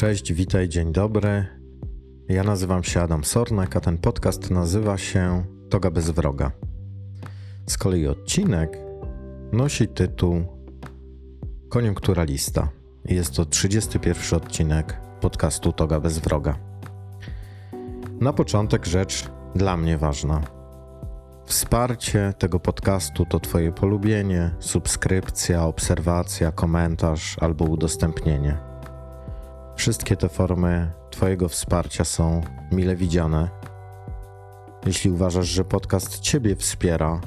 Cześć, witaj, dzień dobry. Ja nazywam się Adam Sornek, a ten podcast nazywa się Toga bez wroga. Z kolei odcinek nosi tytuł Koniunkturalista. Jest to 31 odcinek podcastu Toga bez wroga. Na początek rzecz dla mnie ważna. Wsparcie tego podcastu to Twoje polubienie, subskrypcja, obserwacja, komentarz albo udostępnienie. Wszystkie te formy Twojego wsparcia są mile widziane. Jeśli uważasz, że podcast Ciebie wspiera,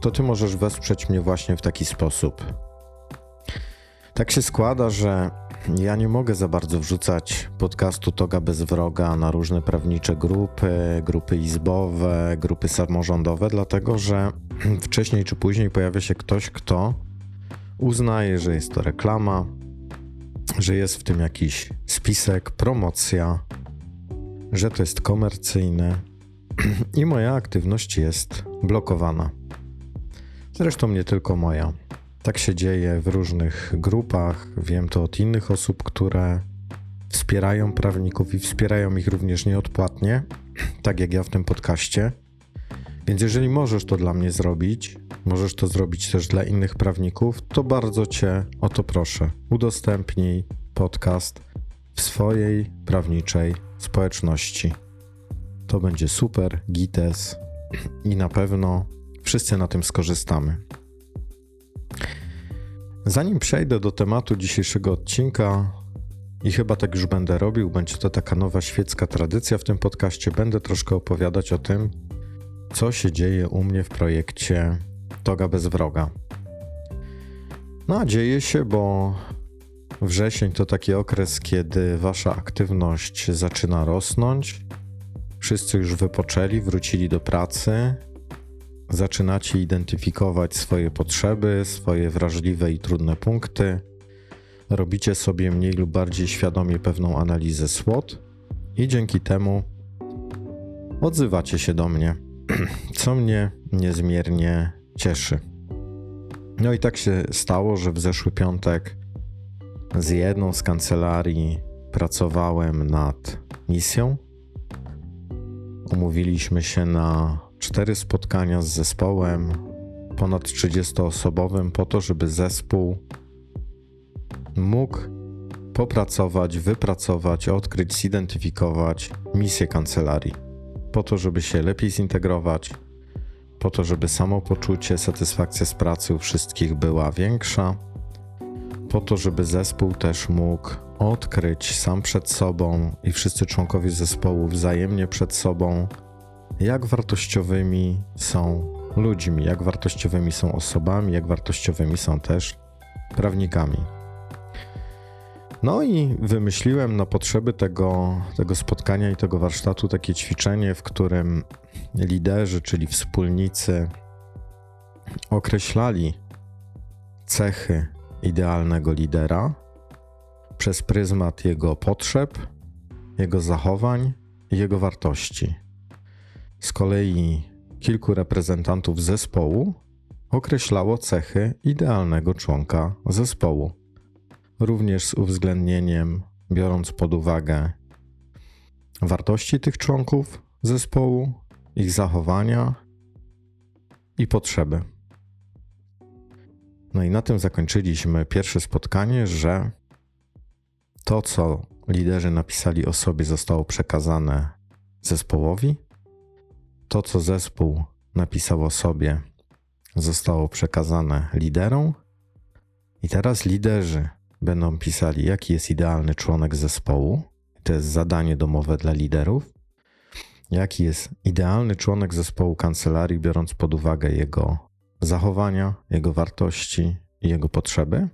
to Ty możesz wesprzeć mnie właśnie w taki sposób. Tak się składa, że ja nie mogę za bardzo wrzucać podcastu Toga bez wroga na różne prawnicze grupy, grupy izbowe, grupy samorządowe, dlatego że wcześniej czy później pojawia się ktoś, kto uznaje, że jest to reklama, że jest w tym jakiś spisek, promocja, że to jest komercyjne i moja aktywność jest blokowana. Zresztą nie tylko moja. Tak się dzieje w różnych grupach. Wiem to od innych osób, które wspierają prawników i wspierają ich również nieodpłatnie, tak jak ja w tym podcaście. Więc jeżeli możesz to dla mnie zrobić, możesz to zrobić też dla innych prawników, to bardzo Cię o to proszę. Udostępnij podcast w swojej prawniczej społeczności. To będzie super, gites i na pewno wszyscy na tym skorzystamy. Zanim przejdę do tematu dzisiejszego odcinka, i chyba tak już będę robił, będzie to taka nowa świecka tradycja w tym podcaście, będę troszkę opowiadać o tym, co się dzieje u mnie w projekcie Toga bez wroga. No dzieje się, bo wrzesień to taki okres, kiedy wasza aktywność zaczyna rosnąć. Wszyscy już wypoczęli, wrócili do pracy, zaczynacie identyfikować swoje potrzeby, swoje wrażliwe i trudne punkty. Robicie sobie mniej lub bardziej świadomie pewną analizę SWOT i dzięki temu odzywacie się do mnie, co mnie niezmiernie cieszy. No i tak się stało, że w zeszły piątek z jedną z kancelarii pracowałem nad misją. Umówiliśmy się na cztery spotkania z zespołem ponad 30-osobowym po to, żeby zespół mógł popracować, wypracować, odkryć, zidentyfikować misję kancelarii. Po to, żeby się lepiej zintegrować, po to, żeby samopoczucie, satysfakcja z pracy u wszystkich była większa, po to, żeby zespół też mógł odkryć sam przed sobą i wszyscy członkowie zespołu wzajemnie przed sobą jak wartościowymi są ludźmi, jak wartościowymi są osobami, jak wartościowymi są też prawnikami. No i wymyśliłem na potrzeby tego, tego spotkania i tego warsztatu takie ćwiczenie, w którym liderzy, czyli wspólnicy, określali cechy idealnego lidera przez pryzmat jego potrzeb, jego zachowań i jego wartości. Z kolei kilku reprezentantów zespołu określało cechy idealnego członka zespołu, również z uwzględnieniem, biorąc pod uwagę wartości tych członków zespołu, ich zachowania i potrzeby. No i na tym zakończyliśmy pierwsze spotkanie, że to, co liderzy napisali o sobie, zostało przekazane zespołowi to, co zespół napisał o sobie, zostało przekazane liderom, i teraz liderzy będą pisali, jaki jest idealny członek zespołu. To jest zadanie domowe dla liderów. Jaki jest idealny członek zespołu kancelarii, biorąc pod uwagę jego zachowania, jego wartości i jego potrzeby.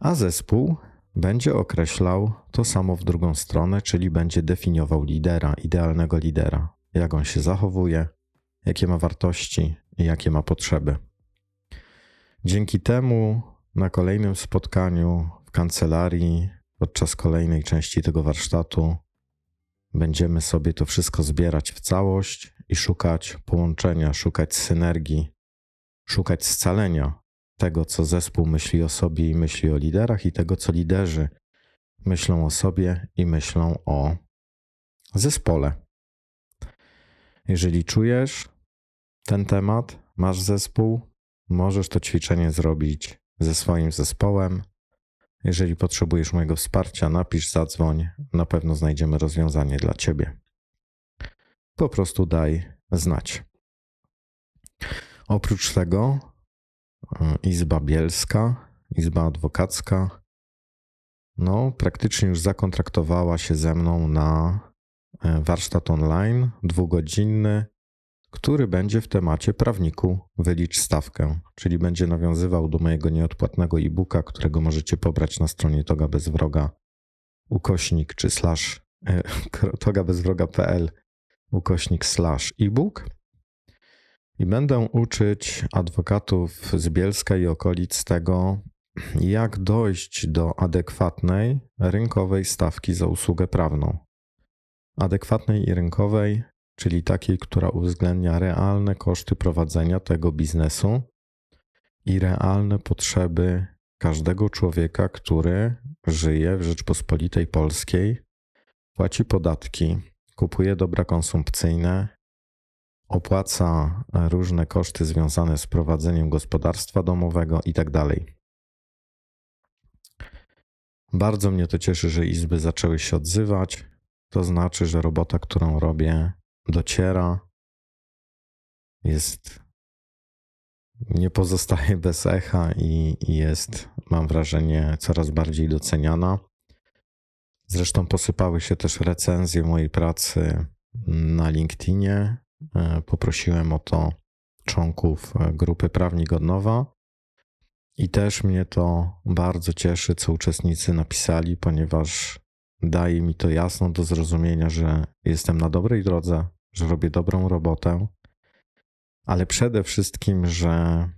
A zespół będzie określał to samo w drugą stronę, czyli będzie definiował lidera, idealnego lidera jak on się zachowuje, jakie ma wartości i jakie ma potrzeby. Dzięki temu na kolejnym spotkaniu w kancelarii, podczas kolejnej części tego warsztatu, będziemy sobie to wszystko zbierać w całość i szukać połączenia, szukać synergii, szukać scalenia tego, co zespół myśli o sobie i myśli o liderach, i tego, co liderzy myślą o sobie i myślą o zespole. Jeżeli czujesz ten temat, masz zespół, możesz to ćwiczenie zrobić ze swoim zespołem. Jeżeli potrzebujesz mojego wsparcia, napisz, zadzwoń, na pewno znajdziemy rozwiązanie dla ciebie. Po prostu daj znać. Oprócz tego e, Izba Bielska, Izba Adwokacka, no praktycznie już zakontraktowała się ze mną na e, warsztat online dwugodzinny, który będzie w temacie prawniku. Wylicz stawkę, czyli będzie nawiązywał do mojego nieodpłatnego e-booka, którego możecie pobrać na stronie toga bez wroga. Ukośnik czy slash e, togabezwroga.pl ukośnik slash e-book. I będę uczyć adwokatów z Bielska i okolic tego, jak dojść do adekwatnej rynkowej stawki za usługę prawną. Adekwatnej i rynkowej, czyli takiej, która uwzględnia realne koszty prowadzenia tego biznesu i realne potrzeby każdego człowieka, który żyje w Rzeczpospolitej Polskiej, płaci podatki, kupuje dobra konsumpcyjne, opłaca różne koszty związane z prowadzeniem gospodarstwa domowego itd. Tak Bardzo mnie to cieszy, że izby zaczęły się odzywać. To znaczy, że robota, którą robię, dociera, jest, nie pozostaje bez echa i, i jest, mam wrażenie, coraz bardziej doceniana. Zresztą posypały się też recenzje mojej pracy na LinkedInie. E, poprosiłem o to członków e, grupy Prawnik od Nowa. I też mnie to bardzo cieszy, co uczestnicy napisali, ponieważ daje mi to jasno do zrozumienia, że jestem na dobrej drodze, że robię dobrą robotę, ale przede wszystkim, że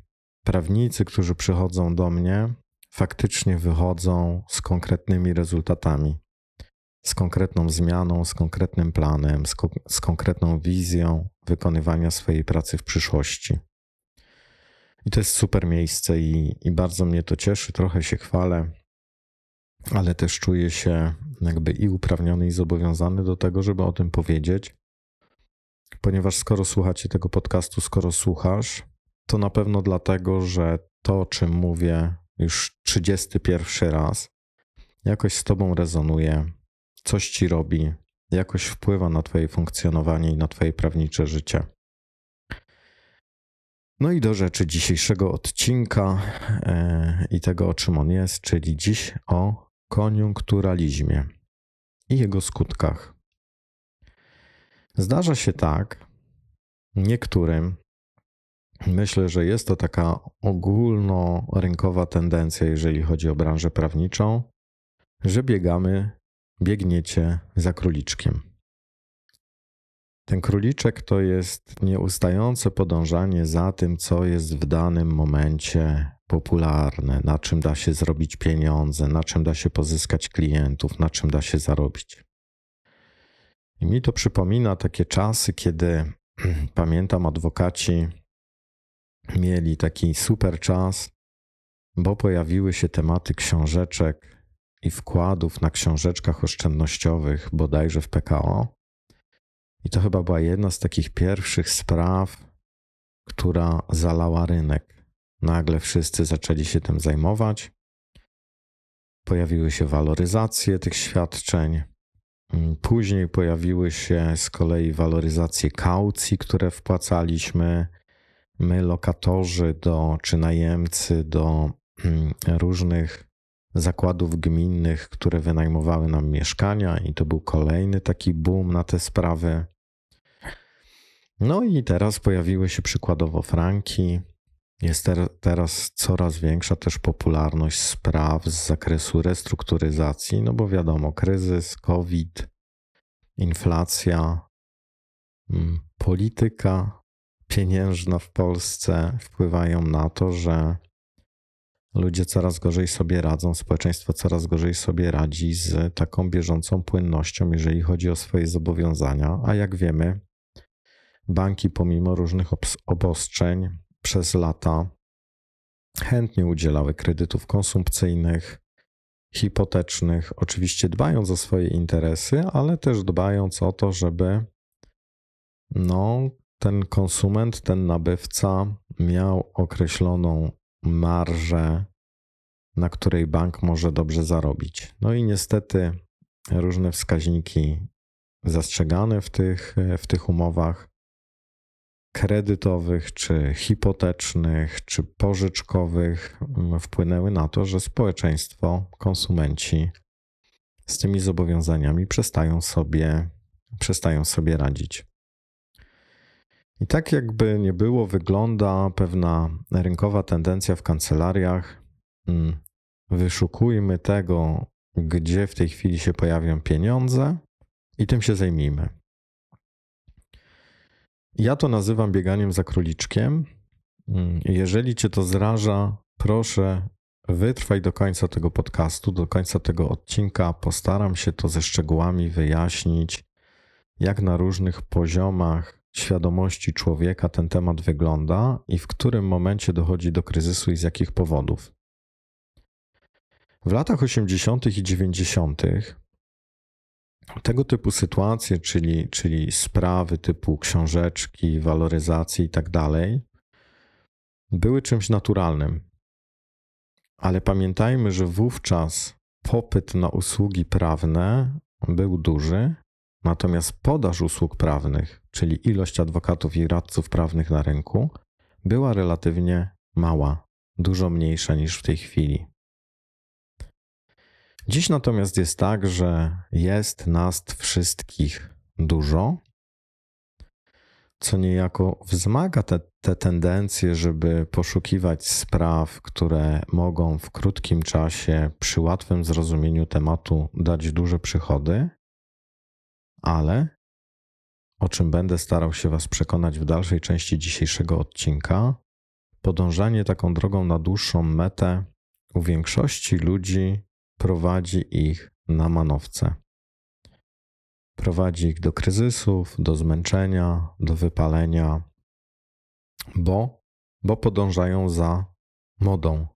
prawnicy, którzy przychodzą do mnie, faktycznie wychodzą z konkretnymi rezultatami z konkretną zmianą, z konkretnym planem, z, ko z konkretną wizją wykonywania swojej pracy w przyszłości. I to jest super miejsce i, i bardzo mnie to cieszy, trochę się chwalę, ale też czuję się jakby i uprawniony, i zobowiązany do tego, żeby o tym powiedzieć, ponieważ skoro słuchacie tego podcastu, skoro słuchasz, to na pewno dlatego, że to, o czym mówię już 31 raz, jakoś z Tobą rezonuje, coś ci robi, jakoś wpływa na Twoje funkcjonowanie i na Twoje prawnicze życie. No i do rzeczy dzisiejszego odcinka e, i tego, o czym on jest, czyli dziś o koniunkturalizmie i jego skutkach. Zdarza się tak, niektórym, myślę, że jest to taka ogólnorynkowa tendencja, jeżeli chodzi o branżę prawniczą, że biegamy biegniecie za króliczkiem. Ten króliczek to jest nieustające podążanie za tym, co jest w danym momencie popularne, na czym da się zrobić pieniądze, na czym da się pozyskać klientów, na czym da się zarobić. I mi to przypomina takie czasy, kiedy pamiętam, adwokaci mieli taki super czas, bo pojawiły się tematy książeczek i wkładów na książeczkach oszczędnościowych, bodajże w PKO. I to chyba była jedna z takich pierwszych spraw, która zalała rynek. Nagle wszyscy zaczęli się tym zajmować. Pojawiły się waloryzacje tych świadczeń. Później pojawiły się z kolei waloryzacje kaucji, które wpłacaliśmy my, lokatorzy, do, czy najemcy, do mm, różnych zakładów gminnych, które wynajmowały nam mieszkania, i to był kolejny taki boom na te sprawy. No i teraz pojawiły się przykładowo franki. Jest ter teraz coraz większa też popularność spraw z zakresu restrukturyzacji, no bo wiadomo, kryzys, COVID, inflacja, mm, polityka pieniężna w Polsce wpływają na to, że ludzie coraz gorzej sobie radzą, społeczeństwo coraz gorzej sobie radzi z taką bieżącą płynnością, jeżeli chodzi o swoje zobowiązania. A jak wiemy, banki, pomimo różnych obostrzeń, przez lata chętnie udzielały kredytów konsumpcyjnych hipotecznych, oczywiście dbając o swoje interesy, ale też dbając o to, żeby no, ten konsument, ten nabywca miał określoną marżę, na której bank może dobrze zarobić. No i niestety różne wskaźniki zastrzegane w tych, w tych umowach kredytowych, czy hipotecznych, czy pożyczkowych mm, wpłynęły na to, że społeczeństwo, konsumenci z tymi zobowiązaniami przestają sobie, przestają sobie radzić. I tak jakby nie było, wygląda pewna rynkowa tendencja w kancelariach. Mm, wyszukujmy tego, gdzie w tej chwili się pojawią pieniądze i tym się zajmijmy. Ja to nazywam bieganiem za króliczkiem. Mm, jeżeli cię to zraża, proszę wytrwaj do końca tego podcastu, do końca tego odcinka. Postaram się to ze szczegółami wyjaśnić, jak na różnych poziomach świadomości człowieka ten temat wygląda i w którym momencie dochodzi do kryzysu i z jakich powodów. W latach 80. i 90. tego typu sytuacje, czyli, czyli sprawy typu książeczki, waloryzacji i tak dalej, były czymś naturalnym. Ale pamiętajmy, że wówczas popyt na usługi prawne był duży, natomiast podaż usług prawnych, czyli ilość adwokatów i radców prawnych na rynku, była relatywnie mała, dużo mniejsza niż w tej chwili. Dziś natomiast jest tak, że jest nas wszystkich dużo, co niejako wzmaga te, te tendencje, żeby poszukiwać spraw, które mogą w krótkim czasie, przy łatwym zrozumieniu tematu, dać duże przychody, ale o czym będę starał się Was przekonać w dalszej części dzisiejszego odcinka, podążanie taką drogą na dłuższą metę u większości ludzi prowadzi ich na manowce. Prowadzi ich do kryzysów, do zmęczenia, do wypalenia, bo, bo podążają za modą,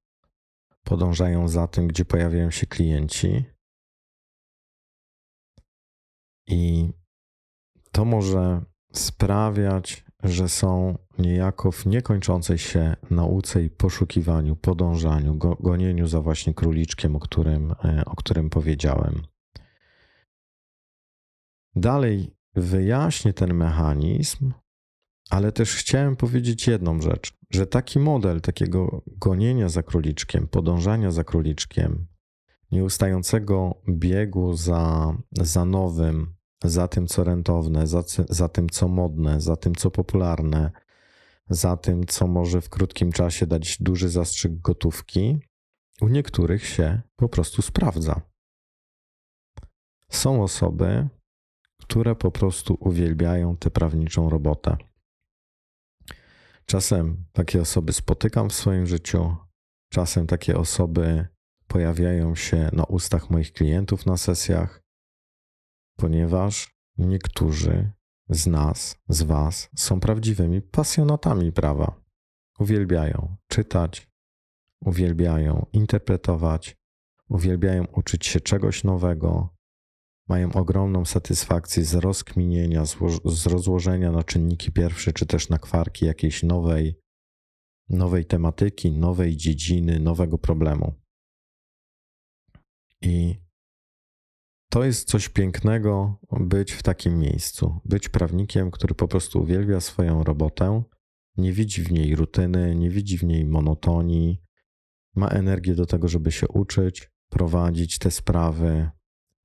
podążają za tym, gdzie pojawiają się klienci. I to może sprawiać, że są niejako w niekończącej się nauce i poszukiwaniu, podążaniu, go, gonieniu za właśnie króliczkiem, o którym, e, o którym powiedziałem. Dalej wyjaśnię ten mechanizm, ale też chciałem powiedzieć jedną rzecz, że taki model takiego gonienia za króliczkiem, podążania za króliczkiem, nieustającego biegu za, za nowym, za tym, co rentowne, za, za tym, co modne, za tym, co popularne, za tym, co może w krótkim czasie dać duży zastrzyk gotówki, u niektórych się po prostu sprawdza. Są osoby, które po prostu uwielbiają tę prawniczą robotę. Czasem takie osoby spotykam w swoim życiu, czasem takie osoby pojawiają się na ustach moich klientów na sesjach, ponieważ niektórzy z nas, z Was są prawdziwymi pasjonatami prawa. Uwielbiają czytać, uwielbiają interpretować, uwielbiają uczyć się czegoś nowego, mają ogromną satysfakcję z rozkminienia, z rozłożenia na czynniki pierwsze, czy też na kwarki jakiejś nowej, nowej tematyki, nowej dziedziny, nowego problemu. I to jest coś pięknego być w takim miejscu, być prawnikiem, który po prostu uwielbia swoją robotę, nie widzi w niej rutyny, nie widzi w niej monotonii, ma energię do tego, żeby się uczyć, prowadzić te sprawy,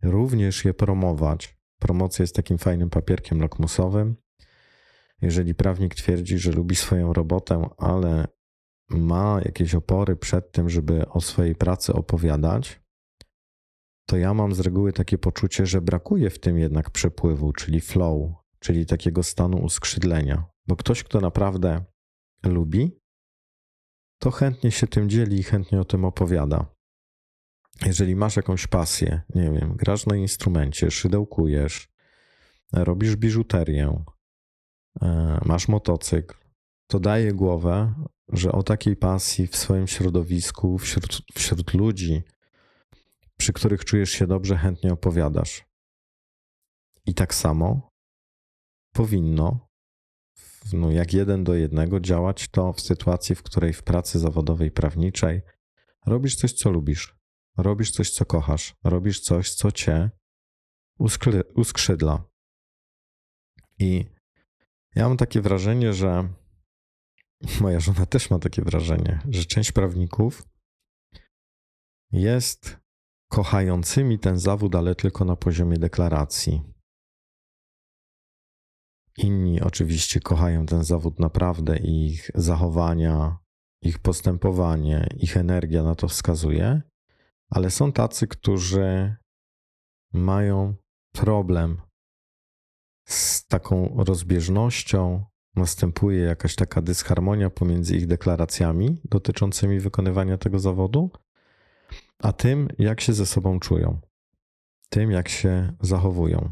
również je promować. Promocja jest takim fajnym papierkiem lakmusowym. Jeżeli prawnik twierdzi, że lubi swoją robotę, ale ma jakieś opory przed tym, żeby o swojej pracy opowiadać, to ja mam z reguły takie poczucie, że brakuje w tym jednak przepływu, czyli flow, czyli takiego stanu uskrzydlenia. Bo ktoś, kto naprawdę lubi, to chętnie się tym dzieli i chętnie o tym opowiada. Jeżeli masz jakąś pasję, nie wiem, grasz na instrumencie, szydełkujesz, robisz biżuterię, e, masz motocykl, to daje głowę, że o takiej pasji w swoim środowisku, wśród, wśród ludzi, przy których czujesz się dobrze, chętnie opowiadasz. I tak samo powinno, no jak jeden do jednego, działać to w sytuacji, w której w pracy zawodowej, prawniczej robisz coś, co lubisz, robisz coś, co kochasz, robisz coś, co cię uskrzydla. I ja mam takie wrażenie, że moja żona też ma takie wrażenie, że część prawników jest kochającymi ten zawód, ale tylko na poziomie deklaracji. Inni oczywiście kochają ten zawód naprawdę i ich zachowania, ich postępowanie, ich energia na to wskazuje, ale są tacy, którzy mają problem z taką rozbieżnością, następuje jakaś taka dysharmonia pomiędzy ich deklaracjami dotyczącymi wykonywania tego zawodu, a tym, jak się ze sobą czują, tym, jak się zachowują.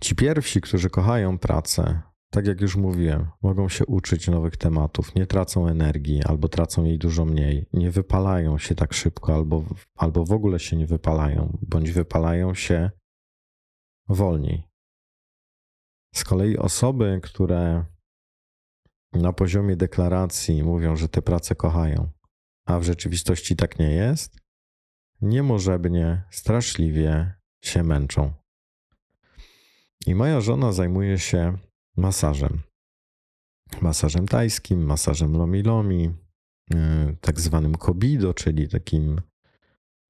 Ci pierwsi, którzy kochają pracę, tak jak już mówiłem, mogą się uczyć nowych tematów, nie tracą energii albo tracą jej dużo mniej, nie wypalają się tak szybko albo, albo w ogóle się nie wypalają, bądź wypalają się wolniej. Z kolei osoby, które na poziomie deklaracji mówią, że te prace kochają, a w rzeczywistości tak nie jest, niemożebnie, straszliwie się męczą. I moja żona zajmuje się masażem. Masażem tajskim, masażem lomi-lomi, y, tak zwanym kobido, czyli takim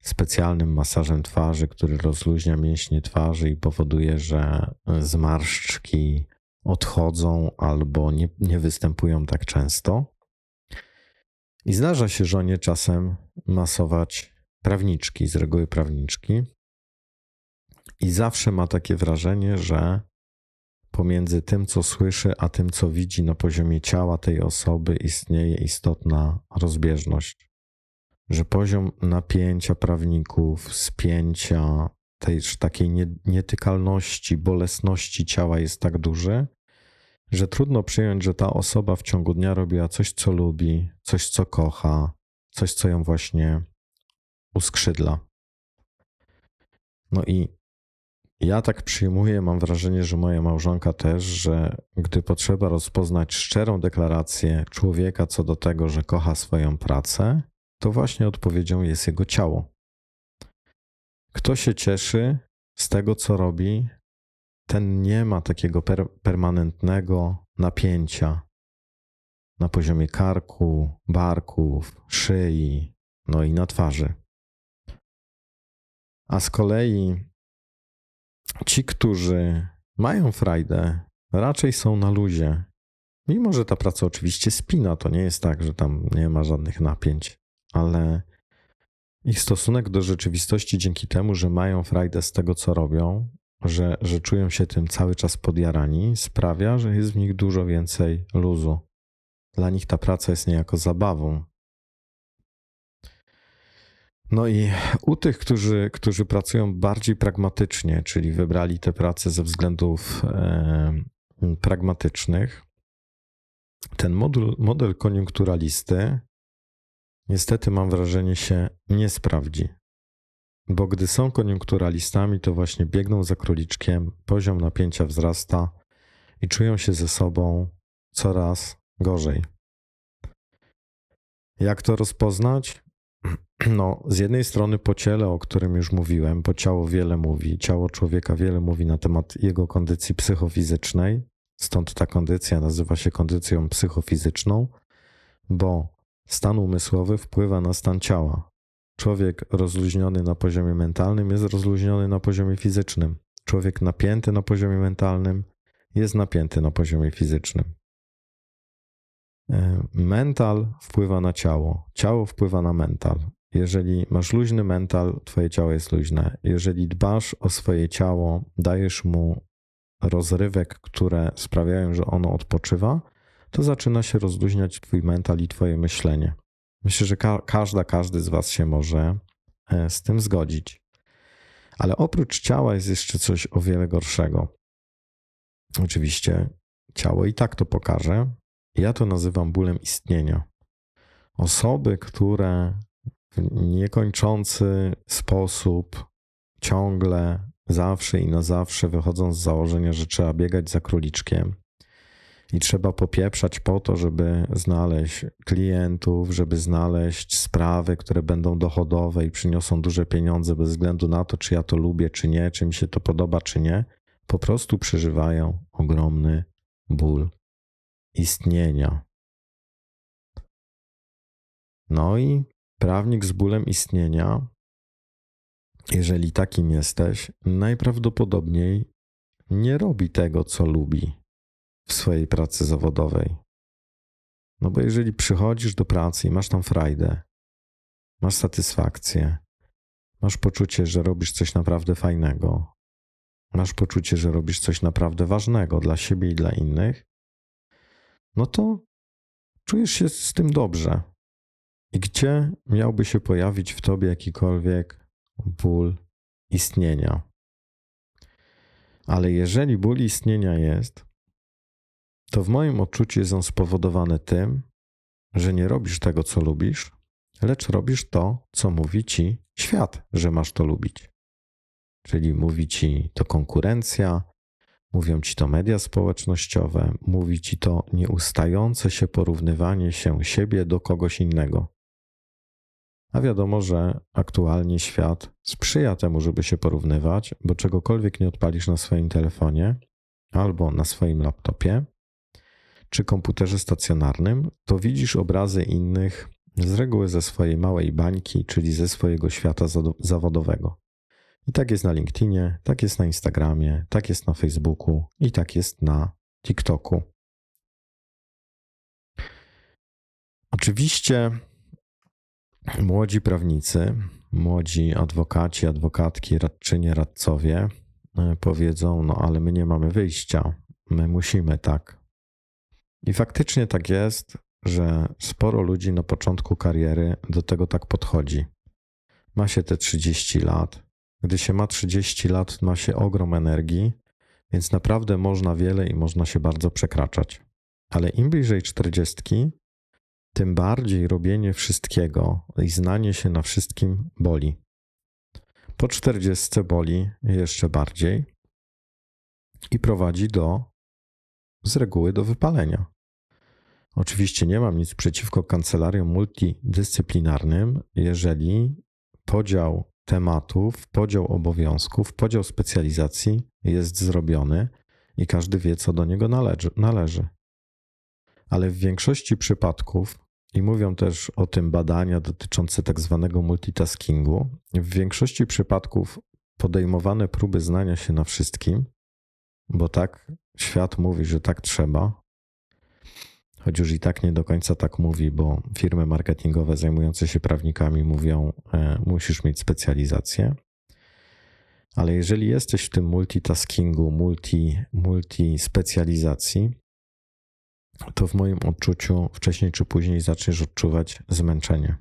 specjalnym masażem twarzy, który rozluźnia mięśnie twarzy i powoduje, że zmarszczki odchodzą albo nie, nie występują tak często. I zdarza się żonie czasem masować prawniczki, z reguły prawniczki. I zawsze ma takie wrażenie, że pomiędzy tym, co słyszy, a tym, co widzi na poziomie ciała tej osoby, istnieje istotna rozbieżność że poziom napięcia prawników, spięcia, tej takiej nietykalności, bolesności ciała jest tak duży, że trudno przyjąć, że ta osoba w ciągu dnia robiła coś, co lubi, coś, co kocha, coś, co ją właśnie uskrzydla. No i ja tak przyjmuję, mam wrażenie, że moja małżonka też, że gdy potrzeba rozpoznać szczerą deklarację człowieka co do tego, że kocha swoją pracę, to właśnie odpowiedzią jest jego ciało. Kto się cieszy z tego, co robi, ten nie ma takiego per permanentnego napięcia na poziomie karku, barków, szyi, no i na twarzy. A z kolei ci, którzy mają frajdę, raczej są na luzie. Mimo, że ta praca oczywiście spina, to nie jest tak, że tam nie ma żadnych napięć ale ich stosunek do rzeczywistości dzięki temu, że mają frajdę z tego, co robią, że, że czują się tym cały czas podjarani, sprawia, że jest w nich dużo więcej luzu. Dla nich ta praca jest niejako zabawą. No i u tych, którzy, którzy pracują bardziej pragmatycznie, czyli wybrali tę pracę ze względów e, pragmatycznych, ten model, model koniunkturalisty niestety mam wrażenie się nie sprawdzi. Bo gdy są koniunkturalistami, to właśnie biegną za króliczkiem, poziom napięcia wzrasta i czują się ze sobą coraz gorzej. Jak to rozpoznać? No, z jednej strony po ciele, o którym już mówiłem, bo ciało wiele mówi, ciało człowieka wiele mówi na temat jego kondycji psychofizycznej, stąd ta kondycja nazywa się kondycją psychofizyczną, bo Stan umysłowy wpływa na stan ciała. Człowiek rozluźniony na poziomie mentalnym jest rozluźniony na poziomie fizycznym. Człowiek napięty na poziomie mentalnym jest napięty na poziomie fizycznym. E, mental wpływa na ciało, ciało wpływa na mental. Jeżeli masz luźny mental, twoje ciało jest luźne. Jeżeli dbasz o swoje ciało, dajesz mu rozrywek, które sprawiają, że ono odpoczywa, to zaczyna się rozluźniać twój mental i twoje myślenie. Myślę, że ka każda, każdy z was się może e, z tym zgodzić. Ale oprócz ciała jest jeszcze coś o wiele gorszego. Oczywiście ciało i tak to pokaże. Ja to nazywam bólem istnienia. Osoby, które w niekończący sposób, ciągle, zawsze i na zawsze, wychodząc z założenia, że trzeba biegać za króliczkiem i trzeba popieprzać po to, żeby znaleźć klientów, żeby znaleźć sprawy, które będą dochodowe i przyniosą duże pieniądze, bez względu na to, czy ja to lubię, czy nie, czy mi się to podoba, czy nie, po prostu przeżywają ogromny ból istnienia. No i prawnik z bólem istnienia, jeżeli takim jesteś, najprawdopodobniej nie robi tego, co lubi w swojej pracy zawodowej. No bo jeżeli przychodzisz do pracy i masz tam frajdę, masz satysfakcję, masz poczucie, że robisz coś naprawdę fajnego, masz poczucie, że robisz coś naprawdę ważnego dla siebie i dla innych, no to czujesz się z tym dobrze. I gdzie miałby się pojawić w tobie jakikolwiek ból istnienia? Ale jeżeli ból istnienia jest, to w moim odczuciu jest on spowodowany tym, że nie robisz tego, co lubisz, lecz robisz to, co mówi ci świat, że masz to lubić. Czyli mówi ci to konkurencja, mówią ci to media społecznościowe, mówi ci to nieustające się porównywanie się siebie do kogoś innego. A wiadomo, że aktualnie świat sprzyja temu, żeby się porównywać, bo czegokolwiek nie odpalisz na swoim telefonie albo na swoim laptopie czy komputerze stacjonarnym, to widzisz obrazy innych z reguły ze swojej małej bańki, czyli ze swojego świata zawodowego. I tak jest na LinkedInie, tak jest na Instagramie, tak jest na Facebooku i tak jest na TikToku. Oczywiście młodzi prawnicy, młodzi adwokaci, adwokatki, radczynie, radcowie e, powiedzą: No, ale my nie mamy wyjścia, my musimy tak. I faktycznie tak jest, że sporo ludzi na początku kariery do tego tak podchodzi. Ma się te 30 lat, gdy się ma 30 lat, ma się ogrom energii, więc naprawdę można wiele i można się bardzo przekraczać. Ale im bliżej 40, tym bardziej robienie wszystkiego i znanie się na wszystkim boli. Po 40 boli jeszcze bardziej i prowadzi do, z reguły, do wypalenia. Oczywiście nie mam nic przeciwko kancelariom multidyscyplinarnym, jeżeli podział tematów, podział obowiązków, podział specjalizacji jest zrobiony i każdy wie, co do niego należy. Ale w większości przypadków, i mówią też o tym badania dotyczące tak zwanego multitaskingu, w większości przypadków podejmowane próby znania się na wszystkim, bo tak świat mówi, że tak trzeba, choć już i tak nie do końca tak mówi, bo firmy marketingowe zajmujące się prawnikami mówią, e, musisz mieć specjalizację. Ale jeżeli jesteś w tym multitaskingu, multi, multi specjalizacji, to w moim odczuciu wcześniej czy później zaczniesz odczuwać zmęczenie.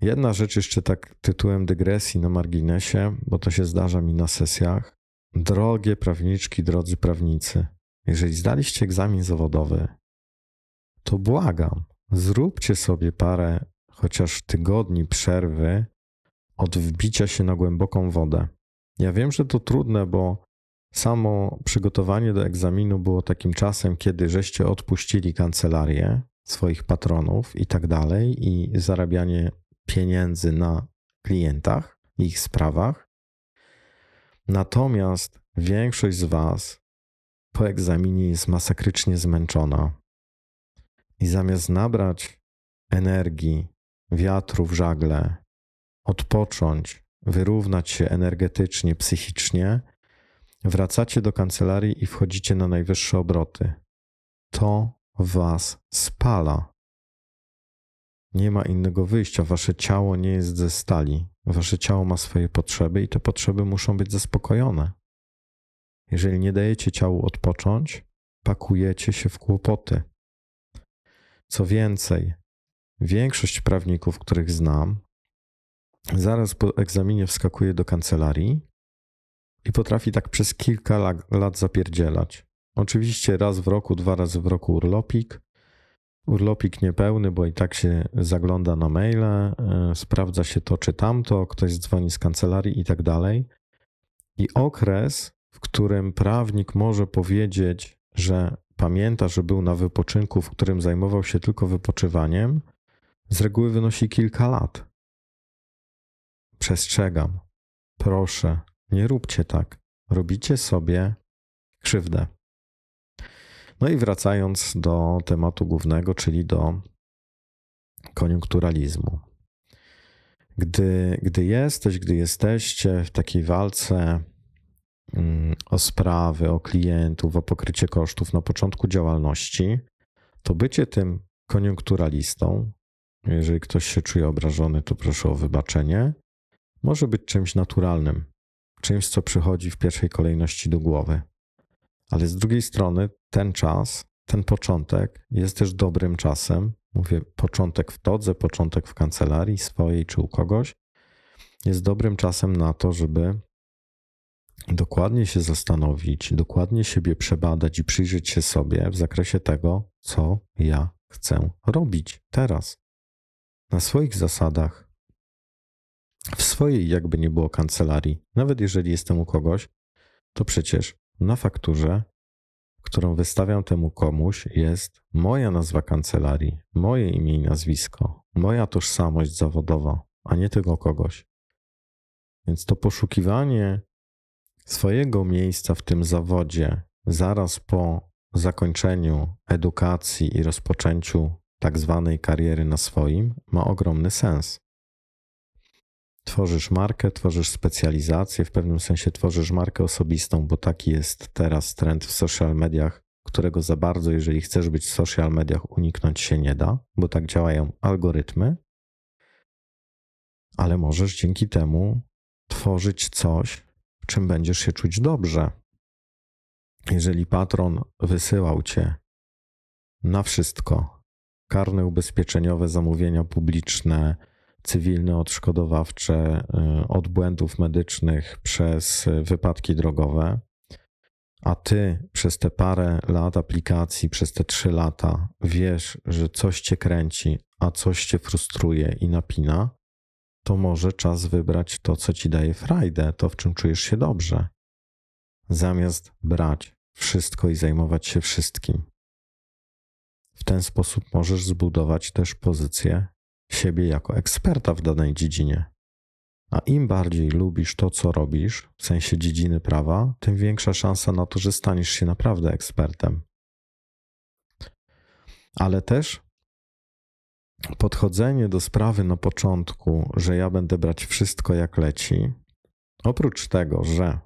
Jedna rzecz jeszcze tak tytułem dygresji na marginesie, bo to się zdarza mi na sesjach. Drogie prawniczki, drodzy prawnicy, jeżeli zdaliście egzamin zawodowy, to błagam, zróbcie sobie parę chociaż tygodni przerwy od wbicia się na głęboką wodę. Ja wiem, że to trudne, bo samo przygotowanie do egzaminu było takim czasem, kiedy żeście odpuścili kancelarię swoich patronów i tak dalej, i zarabianie pieniędzy na klientach ich sprawach. Natomiast większość z Was po egzaminie jest masakrycznie zmęczona. I zamiast nabrać energii, wiatru w żagle, odpocząć, wyrównać się energetycznie, psychicznie, wracacie do kancelarii i wchodzicie na najwyższe obroty. To was spala. Nie ma innego wyjścia. Wasze ciało nie jest ze stali. Wasze ciało ma swoje potrzeby i te potrzeby muszą być zaspokojone. Jeżeli nie dajecie ciału odpocząć, pakujecie się w kłopoty. Co więcej, większość prawników, których znam, zaraz po egzaminie wskakuje do kancelarii i potrafi tak przez kilka lat zapierdzielać. Oczywiście raz w roku, dwa razy w roku urlopik, urlopik niepełny, bo i tak się zagląda na maile, e, sprawdza się to czy tamto, ktoś dzwoni z kancelarii i tak dalej. I okres, w którym prawnik może powiedzieć, że pamięta, że był na wypoczynku, w którym zajmował się tylko wypoczywaniem, z reguły wynosi kilka lat. Przestrzegam. Proszę, nie róbcie tak. Robicie sobie krzywdę. No i wracając do tematu głównego, czyli do koniunkturalizmu. Gdy, gdy jesteś, gdy jesteście w takiej walce mm, o sprawy, o klientów, o pokrycie kosztów na początku działalności, to bycie tym koniunkturalistą, jeżeli ktoś się czuje obrażony, to proszę o wybaczenie, może być czymś naturalnym, czymś, co przychodzi w pierwszej kolejności do głowy. Ale z drugiej strony ten czas, ten początek jest też dobrym czasem. Mówię, początek w todze, początek w kancelarii swojej czy u kogoś, jest dobrym czasem na to, żeby dokładnie się zastanowić, dokładnie siebie przebadać i przyjrzeć się sobie w zakresie tego, co ja chcę robić teraz. Na swoich zasadach, w swojej jakby nie było kancelarii. Nawet jeżeli jestem u kogoś, to przecież na fakturze, którą wystawiam temu komuś, jest moja nazwa kancelarii, moje imię i nazwisko, moja tożsamość zawodowa, a nie tego kogoś. Więc to poszukiwanie swojego miejsca w tym zawodzie zaraz po zakończeniu edukacji i rozpoczęciu tak zwanej kariery na swoim ma ogromny sens. Tworzysz markę, tworzysz specjalizację, w pewnym sensie tworzysz markę osobistą, bo taki jest teraz trend w social mediach, którego za bardzo, jeżeli chcesz być w social mediach, uniknąć się nie da, bo tak działają algorytmy. Ale możesz dzięki temu tworzyć coś, w czym będziesz się czuć dobrze. Jeżeli patron wysyłał cię na wszystko, karne ubezpieczeniowe zamówienia publiczne, cywilne, odszkodowawcze y, od błędów medycznych przez wypadki drogowe, a ty przez te parę lat aplikacji, przez te trzy lata wiesz, że coś cię kręci, a coś cię frustruje i napina, to może czas wybrać to, co ci daje frajdę, to w czym czujesz się dobrze, zamiast brać wszystko i zajmować się wszystkim. W ten sposób możesz zbudować też pozycję siebie jako eksperta w danej dziedzinie. A im bardziej lubisz to, co robisz, w sensie dziedziny prawa, tym większa szansa na to, że staniesz się naprawdę ekspertem. Ale też podchodzenie do sprawy na początku, że ja będę brać wszystko jak leci, oprócz tego, że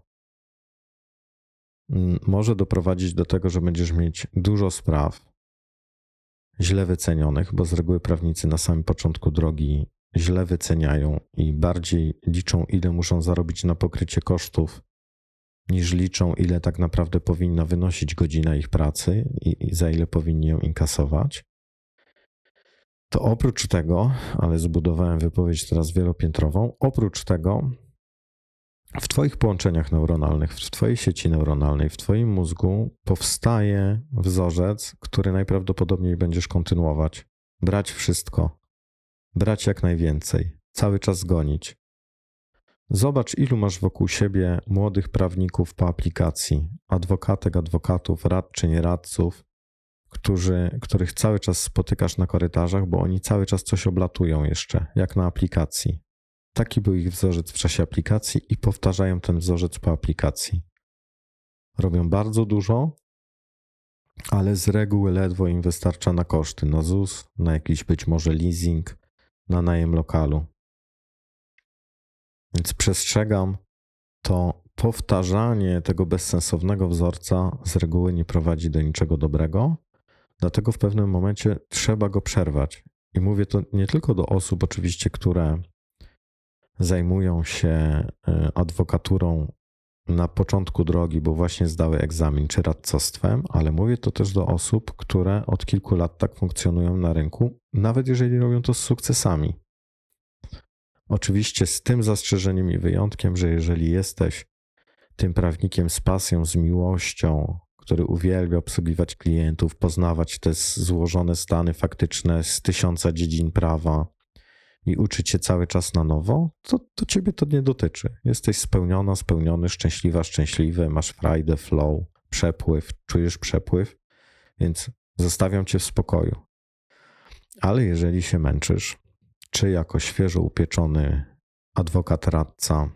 może doprowadzić do tego, że będziesz mieć dużo spraw, źle wycenionych, bo z reguły prawnicy na samym początku drogi źle wyceniają i bardziej liczą, ile muszą zarobić na pokrycie kosztów, niż liczą, ile tak naprawdę powinna wynosić godzina ich pracy i, za ile powinni ją inkasować. To oprócz tego, ale zbudowałem wypowiedź teraz wielopiętrową, oprócz tego w Twoich połączeniach neuronalnych, w Twojej sieci neuronalnej, w Twoim mózgu powstaje wzorzec, który najprawdopodobniej będziesz kontynuować. Brać wszystko, brać jak najwięcej, cały czas gonić. Zobacz, ilu masz wokół siebie młodych prawników po aplikacji, adwokatek, adwokatów, radczyń, radców, którzy, których cały czas spotykasz na korytarzach, bo oni cały czas coś oblatują jeszcze, jak na aplikacji. Taki był ich wzorzec w czasie aplikacji i powtarzają ten wzorzec po aplikacji. Robią bardzo dużo, ale z reguły ledwo im wystarcza na koszty, na ZUS, na jakiś być może leasing, na najem lokalu. Więc przestrzegam, to powtarzanie tego bezsensownego wzorca z reguły nie prowadzi do niczego dobrego, dlatego w pewnym momencie trzeba go przerwać. I mówię to nie tylko do osób, oczywiście, które zajmują się e, adwokaturą na początku drogi, bo właśnie zdały egzamin czy radcostwem, ale mówię to też do osób, które od kilku lat tak funkcjonują na rynku, nawet jeżeli robią to z sukcesami. Oczywiście z tym zastrzeżeniem i wyjątkiem, że jeżeli jesteś tym prawnikiem z pasją, z miłością, który uwielbia obsługiwać klientów, poznawać te złożone stany faktyczne z tysiąca dziedzin prawa i uczyć się cały czas na nowo, to, to ciebie to nie dotyczy. Jesteś spełniona, spełniony, szczęśliwa, szczęśliwy, masz frajdę, flow, przepływ, czujesz przepływ, więc zostawiam cię w spokoju. Ale jeżeli się męczysz, czy jako świeżo upieczony adwokat radca,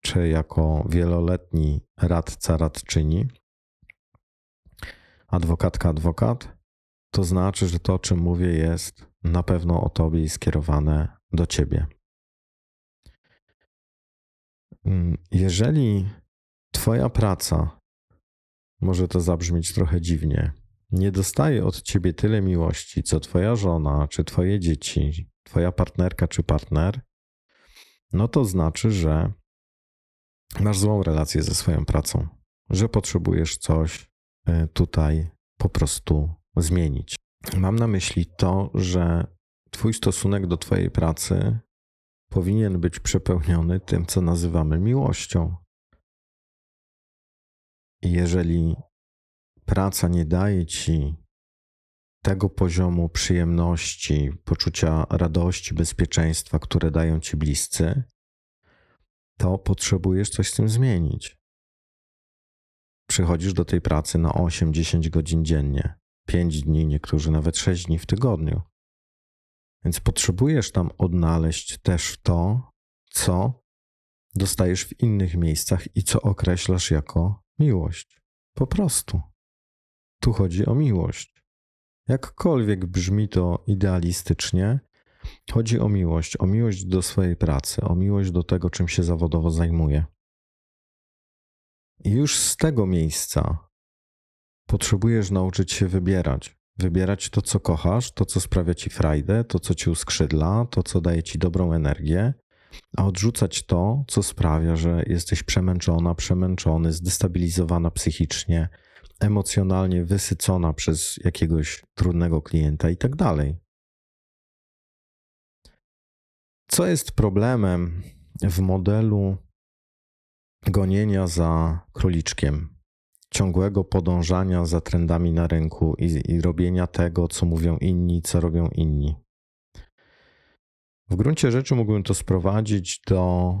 czy jako wieloletni radca radczyni, adwokatka adwokat, to znaczy, że to, o czym mówię, jest na pewno o tobie i skierowane do ciebie. Mm, jeżeli twoja praca, może to zabrzmieć trochę dziwnie, nie dostaje od ciebie tyle miłości, co twoja żona, czy twoje dzieci, twoja partnerka czy partner, no to znaczy, że masz złą relację ze swoją pracą, że potrzebujesz coś e, tutaj po prostu zmienić. Mam na myśli to, że Twój stosunek do Twojej pracy powinien być przepełniony tym, co nazywamy miłością. Jeżeli praca nie daje Ci tego poziomu przyjemności, poczucia radości, bezpieczeństwa, które dają Ci bliscy, to potrzebujesz coś z tym zmienić. Przychodzisz do tej pracy na 8-10 godzin dziennie, 5 dni, niektórzy nawet 6 dni w tygodniu. Więc potrzebujesz tam odnaleźć też to, co dostajesz w innych miejscach i co określasz jako miłość. Po prostu. Tu chodzi o miłość. Jakkolwiek brzmi to idealistycznie, chodzi o miłość, o miłość do swojej pracy, o miłość do tego, czym się zawodowo zajmuje. I już z tego miejsca potrzebujesz nauczyć się wybierać. Wybierać to, co kochasz, to, co sprawia ci frajdę, to, co ci uskrzydla, to, co daje ci dobrą energię, a odrzucać to, co sprawia, że jesteś przemęczona, przemęczony, zdestabilizowana psychicznie, emocjonalnie wysycona przez jakiegoś trudnego klienta i tak dalej. Co jest problemem w modelu gonienia za króliczkiem? Ciągłego podążania za trendami na rynku i, i robienia tego, co mówią inni, co robią inni. W gruncie rzeczy mógłbym to sprowadzić do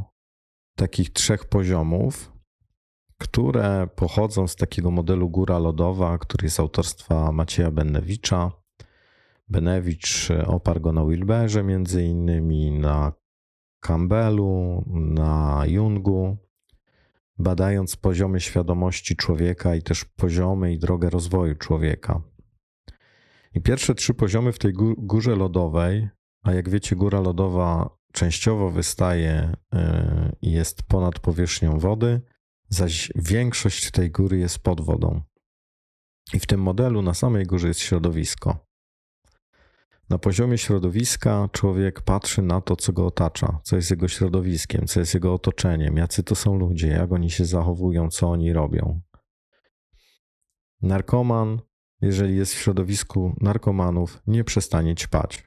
takich trzech poziomów, które pochodzą z takiego modelu góra lodowa, który jest autorstwa Macieja Benewicza. Benewicz oparł go na Wilberze, między innymi na Campbellu, na Jungu badając poziomy świadomości człowieka i też poziomy i drogę rozwoju człowieka. I pierwsze trzy poziomy w tej górze lodowej, a jak wiecie, góra lodowa częściowo wystaje y, i jest ponad powierzchnią wody, zaś większość tej góry jest pod wodą. I w tym modelu na samej górze jest środowisko. Na poziomie środowiska człowiek patrzy na to, co go otacza, co jest jego środowiskiem, co jest jego otoczeniem, jacy to są ludzie, jak oni się zachowują, co oni robią. Narkoman, jeżeli jest w środowisku narkomanów, nie przestanie ćpać.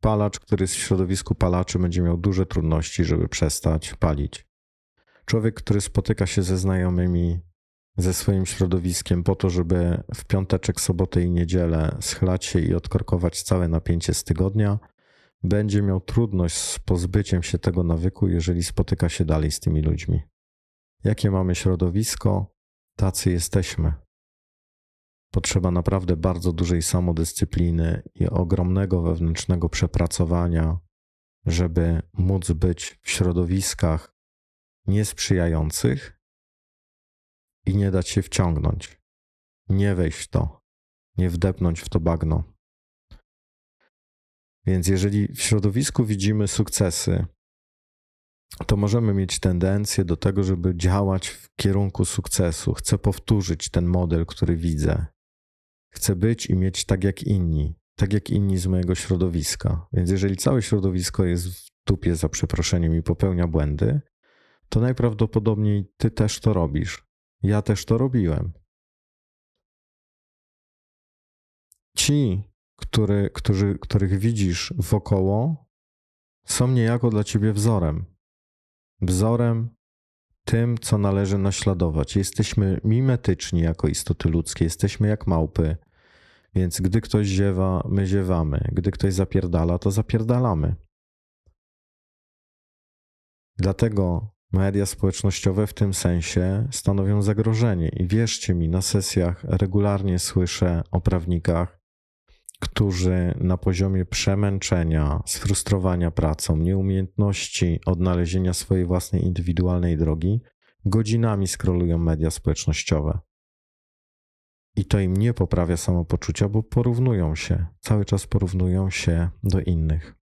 Palacz, który jest w środowisku palaczy, będzie miał duże trudności, żeby przestać palić. Człowiek, który spotyka się ze znajomymi, ze swoim środowiskiem po to, żeby w piąteczek, sobotę i niedzielę schlać się i odkorkować całe napięcie z tygodnia, będzie miał trudność z pozbyciem się tego nawyku, jeżeli spotyka się dalej z tymi ludźmi. Jakie mamy środowisko, tacy jesteśmy. Potrzeba naprawdę bardzo dużej samodyscypliny i ogromnego wewnętrznego przepracowania, żeby móc być w środowiskach niesprzyjających, i nie dać się wciągnąć, nie wejść w to, nie wdepnąć w to bagno. Więc jeżeli w środowisku widzimy sukcesy, to możemy mieć tendencję do tego, żeby działać w kierunku sukcesu. Chcę powtórzyć ten model, który widzę. Chcę być i mieć tak jak inni, tak jak inni z mojego środowiska. Więc jeżeli całe środowisko jest w dupie za przeproszeniem i popełnia błędy, to najprawdopodobniej ty też to robisz. Ja też to robiłem. Ci, który, którzy, których widzisz wokoło, są niejako dla ciebie wzorem. Wzorem tym, co należy naśladować. Jesteśmy mimetyczni jako istoty ludzkie, jesteśmy jak małpy. Więc gdy ktoś ziewa, my ziewamy. Gdy ktoś zapierdala, to zapierdalamy. Dlatego media społecznościowe w tym sensie stanowią zagrożenie. I wierzcie mi, na sesjach regularnie słyszę o prawnikach, którzy na poziomie przemęczenia, sfrustrowania pracą, nieumiejętności odnalezienia swojej własnej indywidualnej drogi, godzinami skrolują media społecznościowe. I to im nie poprawia samopoczucia, bo porównują się, cały czas porównują się do innych.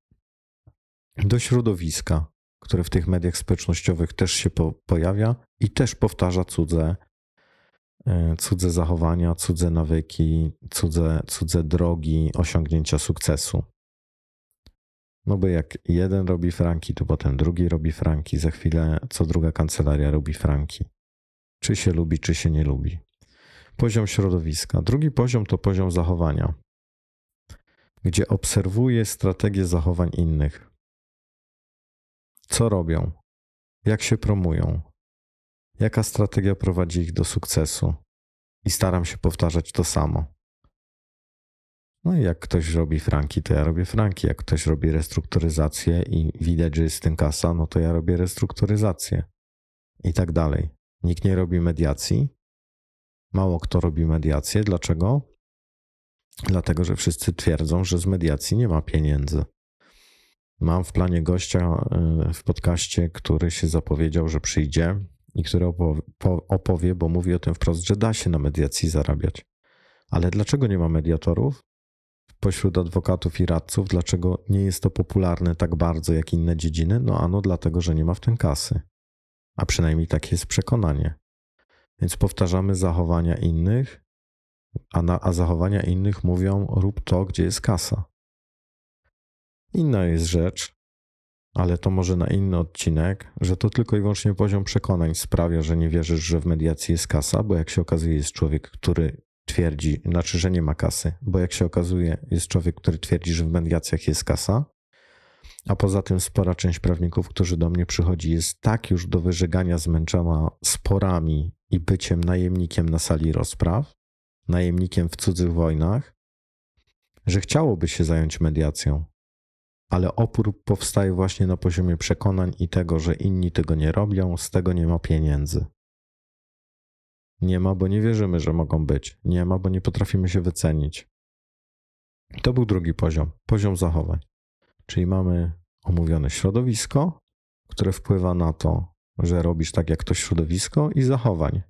Do środowiska, które w tych mediach społecznościowych też się po, pojawia i też powtarza cudze, e, cudze zachowania, cudze nawyki, cudze, cudze drogi osiągnięcia sukcesu. No bo jak jeden robi franki, to potem drugi robi franki, za chwilę co druga kancelaria robi franki. Czy się lubi, czy się nie lubi. Poziom środowiska. Drugi poziom to poziom zachowania, gdzie obserwuję strategię zachowań innych co robią, jak się promują, jaka strategia prowadzi ich do sukcesu i staram się powtarzać to samo. No i jak ktoś robi franki, to ja robię franki. Jak ktoś robi restrukturyzację i widać, że jest z tym kasa, no to ja robię restrukturyzację. I tak dalej. Nikt nie robi mediacji. Mało kto robi mediację. Dlaczego? Dlatego, że wszyscy twierdzą, że z mediacji nie ma pieniędzy. Mam w planie gościa y, w podcaście, który się zapowiedział, że przyjdzie i który opowie, bo mówi o tym wprost, że da się na mediacji zarabiać. Ale dlaczego nie ma mediatorów pośród adwokatów i radców? Dlaczego nie jest to popularne tak bardzo jak inne dziedziny? No ano dlatego, że nie ma w tym kasy. A przynajmniej takie jest przekonanie. Więc powtarzamy zachowania innych, a, na, a zachowania innych mówią: rób to, gdzie jest kasa. Inna jest rzecz, ale to może na inny odcinek, że to tylko i wyłącznie poziom przekonań sprawia, że nie wierzysz, że w mediacji jest kasa, bo jak się okazuje, jest człowiek, który twierdzi, znaczy, że nie ma kasy, bo jak się okazuje, jest człowiek, który twierdzi, że w mediacjach jest kasa, a poza tym spora część prawników, którzy do mnie przychodzi, jest tak już do wyżegania zmęczona sporami i byciem najemnikiem na sali rozpraw, najemnikiem w cudzych wojnach, że chciałoby się zająć mediacją, ale opór powstaje właśnie na poziomie przekonań i tego, że inni tego nie robią, z tego nie ma pieniędzy. Nie ma, bo nie wierzymy, że mogą być. Nie ma, bo nie potrafimy się wycenić. To był drugi poziom, poziom zachowań. Czyli mamy omówione środowisko, które wpływa na to, że robisz tak jak to środowisko, i zachowań.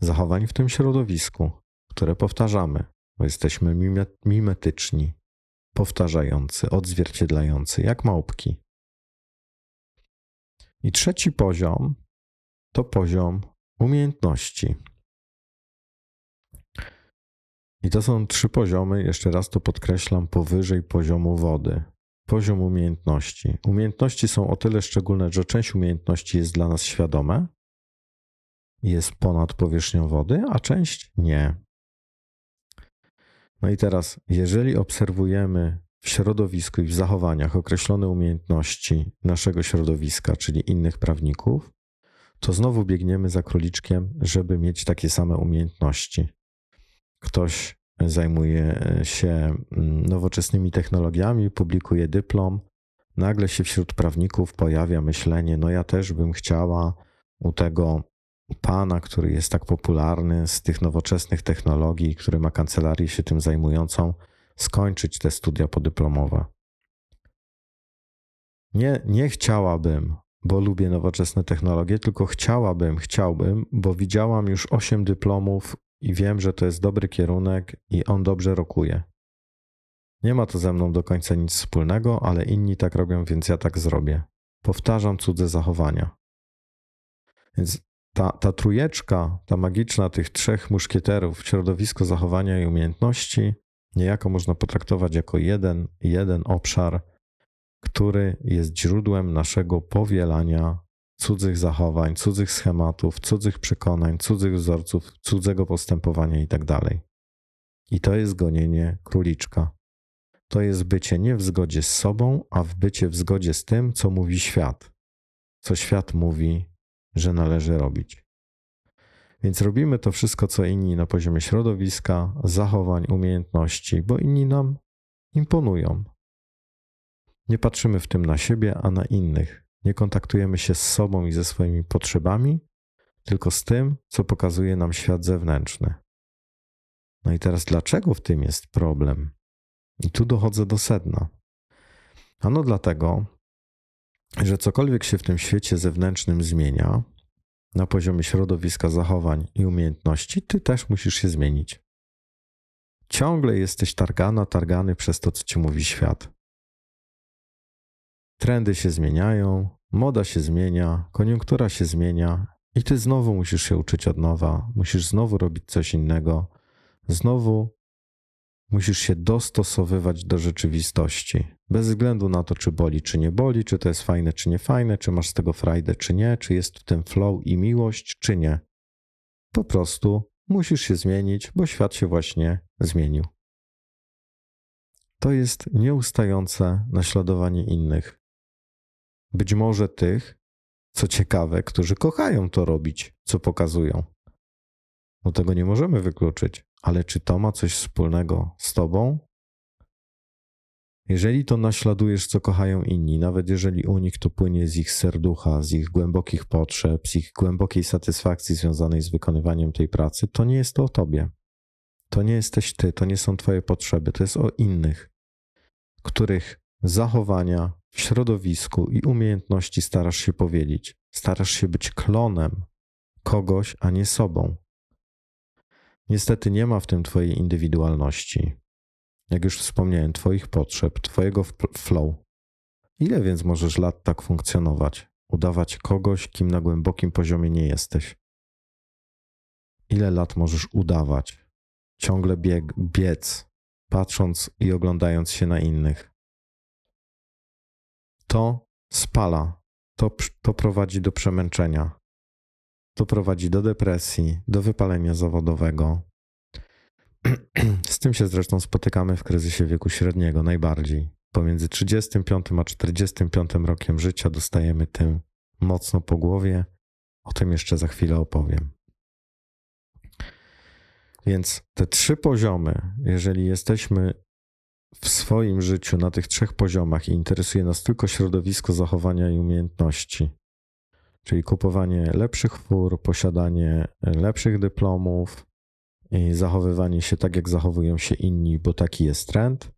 Zachowań w tym środowisku, które powtarzamy, bo jesteśmy mimetyczni, powtarzający, odzwierciedlający, jak małpki. I trzeci poziom to poziom umiejętności. I to są trzy poziomy, jeszcze raz to podkreślam, powyżej poziomu wody. Poziom umiejętności. Umiejętności są o tyle szczególne, że część umiejętności jest dla nas świadome, jest ponad powierzchnią wody, a część nie. No i teraz, jeżeli obserwujemy w środowisku i w zachowaniach określone umiejętności naszego środowiska, czyli innych prawników, to znowu biegniemy za króliczkiem, żeby mieć takie same umiejętności. Ktoś zajmuje się mm, nowoczesnymi technologiami, publikuje dyplom, nagle się wśród prawników pojawia myślenie: No, ja też bym chciała u tego pana, który jest tak popularny z tych nowoczesnych technologii, który ma kancelarię się tym zajmującą, skończyć te studia podyplomowe. Nie, nie chciałabym, bo lubię nowoczesne technologie, tylko chciałabym, chciałbym, bo widziałam już 8 dyplomów i wiem, że to jest dobry kierunek i on dobrze rokuje. Nie ma to ze mną do końca nic wspólnego, ale inni tak robią, więc ja tak zrobię. Powtarzam cudze zachowania. Więc ta, ta trujeczka, ta magiczna tych trzech muszkieterów, środowisko zachowania i umiejętności, niejako można potraktować jako jeden, jeden obszar, który jest źródłem naszego powielania cudzych zachowań, cudzych schematów, cudzych przekonań, cudzych wzorców, cudzego postępowania itd. Tak I to jest gonienie króliczka. To jest bycie nie w zgodzie z sobą, a w bycie w zgodzie z tym, co mówi świat. Co świat mówi, że należy robić. Więc robimy to wszystko, co inni na poziomie środowiska, zachowań, umiejętności, bo inni nam imponują. Nie patrzymy w tym na siebie, a na innych. Nie kontaktujemy się z sobą i ze swoimi potrzebami, tylko z tym, co pokazuje nam świat zewnętrzny. No i teraz, dlaczego w tym jest problem? I tu dochodzę do sedna. Ano dlatego, że cokolwiek się w tym świecie zewnętrznym zmienia, na poziomie środowiska, zachowań i umiejętności, ty też musisz się zmienić. Ciągle jesteś targana, targany przez to, co ci mówi świat. Trendy się zmieniają, moda się zmienia, koniunktura się zmienia i ty znowu musisz się uczyć od nowa, musisz znowu robić coś innego, znowu musisz się dostosowywać do rzeczywistości. Bez względu na to, czy boli, czy nie boli, czy to jest fajne, czy nie fajne, czy masz z tego frajdę, czy nie, czy jest w tym flow i miłość, czy nie. Po prostu musisz się zmienić, bo świat się właśnie zmienił. To jest nieustające naśladowanie innych. Być może tych, co ciekawe, którzy kochają to robić, co pokazują. No tego nie możemy wykluczyć, ale czy to ma coś wspólnego z tobą? Jeżeli to naśladujesz, co kochają inni, nawet jeżeli u nich to płynie z ich serducha, z ich głębokich potrzeb, z ich głębokiej satysfakcji związanej z wykonywaniem tej pracy, to nie jest to o tobie. To nie jesteś ty, to nie są twoje potrzeby, to jest o innych, których zachowania środowisku i umiejętności starasz się powielić. Starasz się być klonem kogoś, a nie sobą. Niestety nie ma w tym Twojej indywidualności. Jak już wspomniałem, Twoich potrzeb, Twojego flow. Ile więc możesz lat tak funkcjonować? Udawać kogoś, kim na głębokim poziomie nie jesteś? Ile lat możesz udawać? Ciągle bieg, biec, patrząc i oglądając się na innych. To spala, to, to prowadzi do przemęczenia, to prowadzi do depresji, do wypalenia zawodowego. Z tym się zresztą spotykamy w kryzysie wieku średniego najbardziej. Pomiędzy 35 a 45 rokiem życia dostajemy tym mocno po głowie. O tym jeszcze za chwilę opowiem. Więc te trzy poziomy, jeżeli jesteśmy w swoim życiu na tych trzech poziomach i interesuje nas tylko środowisko zachowania i umiejętności, czyli kupowanie lepszych fur, posiadanie lepszych dyplomów i zachowywanie się tak, jak zachowują się inni, bo taki jest trend,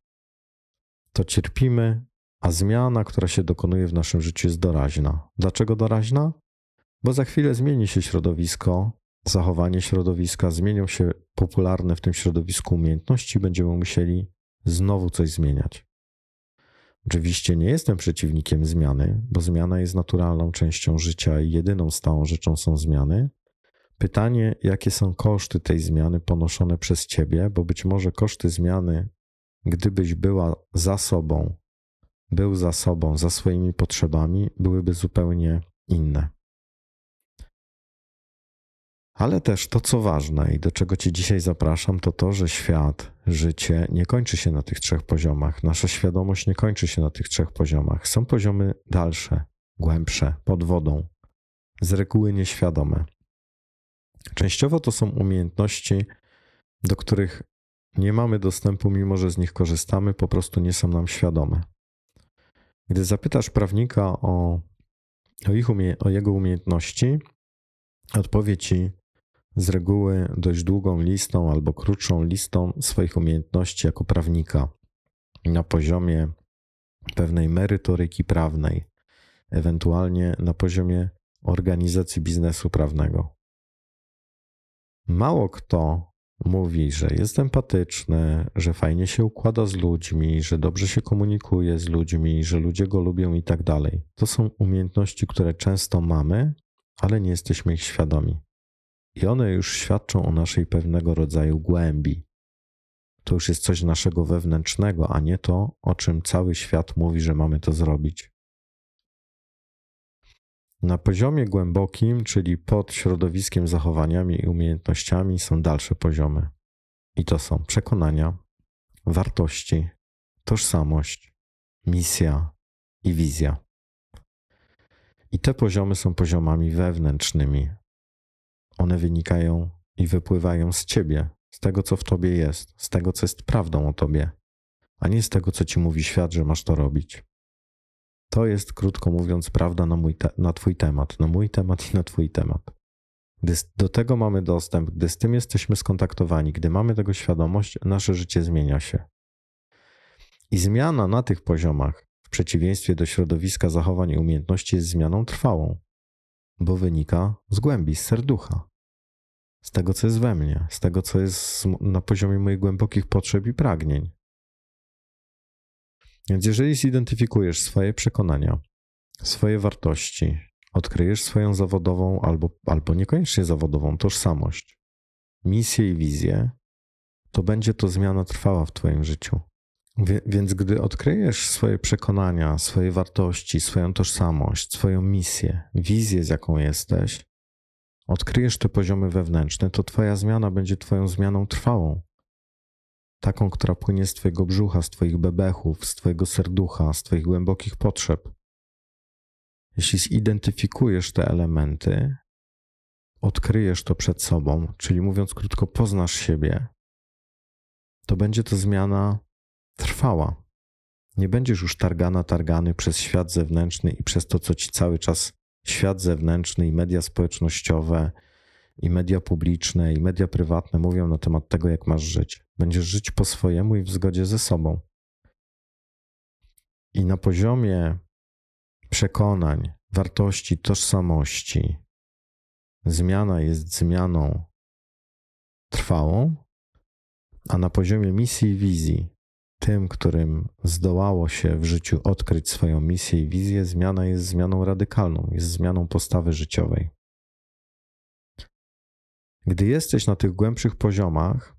to cierpimy, a zmiana, która się dokonuje w naszym życiu, jest doraźna. Dlaczego doraźna? Bo za chwilę zmieni się środowisko, zachowanie środowiska, zmienią się popularne w tym środowisku umiejętności, będziemy musieli znowu coś zmieniać. Oczywiście nie jestem przeciwnikiem zmiany, bo zmiana jest naturalną częścią życia i jedyną stałą rzeczą są zmiany. Pytanie, jakie są koszty tej zmiany ponoszone przez ciebie, bo być może koszty zmiany, gdybyś była za sobą, był za sobą, za swoimi potrzebami, byłyby zupełnie inne. Ale też to, co ważne i do czego Cię dzisiaj zapraszam, to to, że świat, życie nie kończy się na tych trzech poziomach. Nasza świadomość nie kończy się na tych trzech poziomach. Są poziomy dalsze, głębsze, pod wodą, z reguły nieświadome. Częściowo to są umiejętności, do których nie mamy dostępu, mimo że z nich korzystamy, po prostu nie są nam świadome. Gdy zapytasz prawnika o, o, ich umie, o jego umiejętności, odpowie ci z reguły dość długą listą albo krótszą listą swoich umiejętności jako prawnika na poziomie pewnej merytoryki prawnej, ewentualnie na poziomie organizacji biznesu prawnego. Mało kto mówi, że jest empatyczny, że fajnie się układa z ludźmi, że dobrze się komunikuje z ludźmi, że ludzie go lubią i tak dalej. To są umiejętności, które często mamy, ale nie jesteśmy ich świadomi. I one już świadczą o naszej pewnego rodzaju głębi. To już jest coś naszego wewnętrznego, a nie to, o czym cały świat mówi, że mamy to zrobić. Na poziomie głębokim, czyli pod środowiskiem, zachowaniami i umiejętnościami, są dalsze poziomy. I to są przekonania, wartości, tożsamość, misja i wizja. I te poziomy są poziomami wewnętrznymi. One wynikają i wypływają z ciebie, z tego, co w tobie jest, z tego, co jest prawdą o tobie, a nie z tego, co ci mówi świat, że masz to robić. To jest, krótko mówiąc, prawda na, mój te- na Twój temat, na mój temat i na Twój temat. Gdy do tego mamy dostęp, gdy z tym jesteśmy skontaktowani, gdy mamy tego świadomość, nasze życie zmienia się. I zmiana na tych poziomach, w przeciwieństwie do środowiska zachowań i umiejętności, jest zmianą trwałą, bo wynika z głębi, z serducha, z tego, co jest we mnie, z tego, co jest na poziomie moich głębokich potrzeb i pragnień. Więc jeżeli zidentyfikujesz swoje przekonania, swoje wartości, odkryjesz swoją zawodową albo, albo niekoniecznie zawodową tożsamość, misję i wizję, to będzie to zmiana trwała w Twoim życiu. Więc gdy odkryjesz swoje przekonania, swoje wartości, swoją tożsamość, swoją misję, wizję, z jaką jesteś, odkryjesz te poziomy wewnętrzne, to Twoja zmiana będzie Twoją zmianą trwałą taką, która płynie z Twojego brzucha, z Twoich bebechów, z Twojego serducha, z Twoich głębokich potrzeb. Jeśli zidentyfikujesz te elementy, odkryjesz to przed sobą, czyli mówiąc krótko, poznasz siebie, to będzie to zmiana trwała. Nie będziesz już targana, targany przez świat zewnętrzny i przez to, co ci cały czas świat zewnętrzny i media społecznościowe i media publiczne, i media prywatne mówią na temat tego, jak masz żyć. Będziesz żyć po swojemu i w zgodzie ze sobą. I na poziomie przekonań, wartości, tożsamości, zmiana jest zmianą trwałą, a na poziomie misji i wizji, tym, którym zdołało się w życiu odkryć swoją misję i wizję, zmiana jest zmianą radykalną, jest zmianą postawy życiowej. Gdy jesteś na tych głębszych poziomach,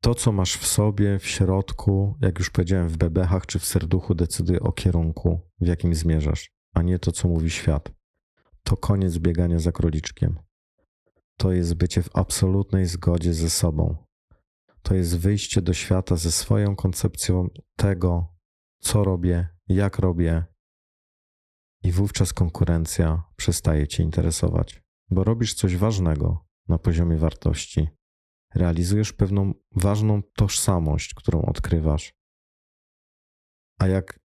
to, co masz w sobie, w środku, jak już powiedziałem, w bebechach czy w serduchu, decyduje o kierunku, w jakim zmierzasz, a nie to, co mówi świat. To koniec biegania za króliczkiem. To jest bycie w absolutnej zgodzie ze sobą. To jest wyjście do świata ze swoją koncepcją tego, co robię, jak robię, i wówczas konkurencja przestaje cię interesować bo robisz coś ważnego na poziomie wartości. Realizujesz pewną ważną tożsamość, którą odkrywasz. A jak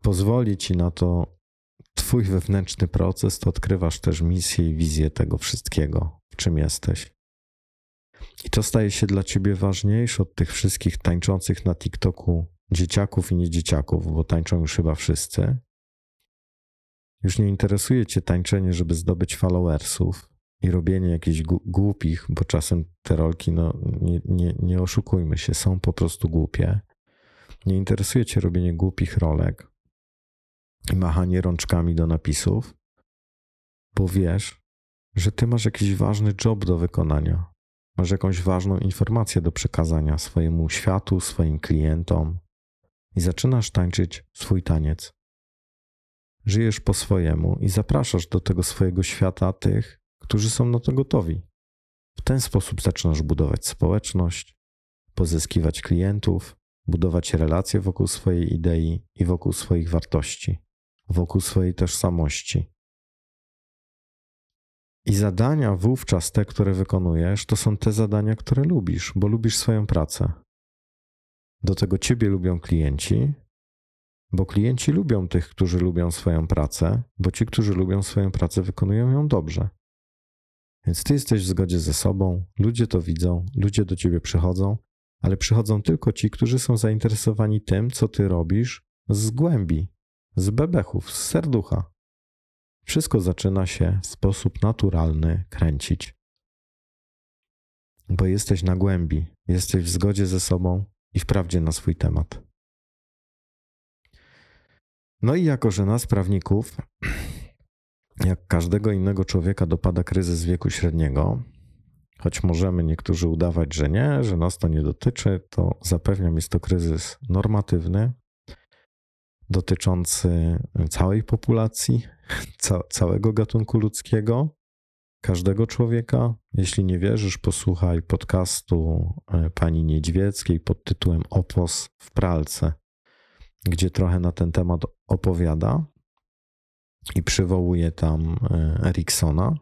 pozwoli ci na to Twój wewnętrzny proces, to odkrywasz też misję i wizję tego wszystkiego, w czym jesteś. I to staje się dla ciebie ważniejsze od tych wszystkich tańczących na TikToku dzieciaków i niedzieciaków, bo tańczą już chyba wszyscy, już nie interesuje cię tańczenie, żeby zdobyć followersów i robienie jakichś głupich, bo czasem te rolki, no nie, nie, nie oszukujmy się, są po prostu głupie. Nie interesuje cię robienie głupich rolek i machanie rączkami do napisów, bo wiesz, że ty masz jakiś ważny job do wykonania. Masz jakąś ważną informację do przekazania swojemu światu, swoim klientom i zaczynasz tańczyć swój taniec żyjesz po swojemu i zapraszasz do tego swojego świata tych, którzy są na to gotowi. W ten sposób zaczynasz budować społeczność, pozyskiwać klientów, budować relacje wokół swojej idei i wokół swoich wartości, wokół swojej tożsamości. I zadania wówczas te, które wykonujesz, to są te zadania, które lubisz, bo lubisz swoją pracę. Do tego ciebie lubią klienci, bo klienci lubią tych, którzy lubią swoją pracę, bo ci, którzy lubią swoją pracę, wykonują ją dobrze. Więc ty jesteś w zgodzie ze sobą, ludzie to widzą, ludzie do ciebie przychodzą, ale przychodzą tylko ci, którzy są zainteresowani tym, co ty robisz z głębi, z bebechów, z serducha. Wszystko zaczyna się w sposób naturalny kręcić. Bo jesteś na głębi, jesteś w zgodzie ze sobą i wprawdzie na swój temat. No i jako, że nas, prawników, jak każdego innego człowieka, dopada kryzys wieku średniego, choć możemy niektórzy udawać, że nie, że nas to nie dotyczy, to zapewniam, jest to kryzys normatywny, dotyczący całej populacji, ca całego gatunku ludzkiego, każdego człowieka. Jeśli nie wierzysz, posłuchaj podcastu e, pani Niedźwieckiej pod tytułem Opos w pralce gdzie trochę na ten temat opowiada. i przywołuje tam e, Eriksona.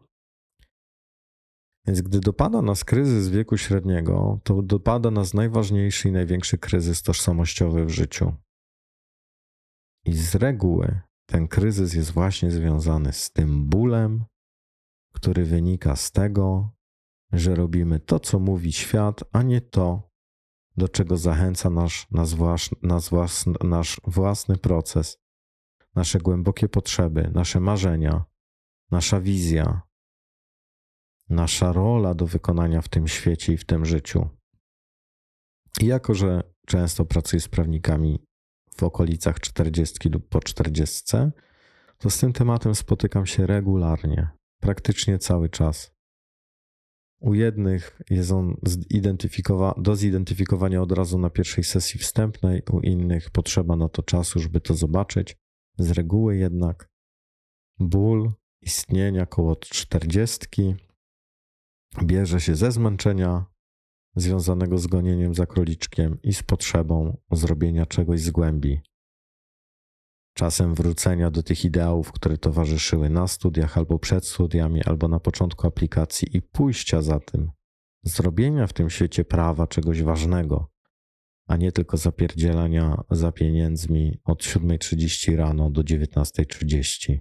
Więc gdy dopada nas kryzys wieku średniego, to dopada nas najważniejszy i największy kryzys tożsamościowy w życiu. I z reguły ten kryzys jest właśnie związany z tym bólem, który wynika z tego, że robimy to, co mówi świat, a nie to, do czego zachęca nasz, nasz, nasz, nasz własny proces, nasze głębokie potrzeby, nasze marzenia, nasza wizja, nasza rola do wykonania w tym świecie i w tym życiu. I jako, że często pracuję z prawnikami w okolicach 40 lub po 40, to z tym tematem spotykam się regularnie, praktycznie cały czas. U jednych jest on do zidentyfikowania od razu na pierwszej sesji wstępnej, u innych potrzeba na to czasu, żeby to zobaczyć. Z reguły jednak ból istnienia koło czterdziestki bierze się ze zmęczenia związanego z gonieniem za króliczkiem i z potrzebą zrobienia czegoś z głębi. Czasem wrócenia do tych ideałów, które towarzyszyły na studiach albo przed studiami, albo na początku aplikacji i pójścia za tym, zrobienia w tym świecie prawa czegoś ważnego, a nie tylko zapierdzielania za pieniędzmi od 7.30 rano do 19.30.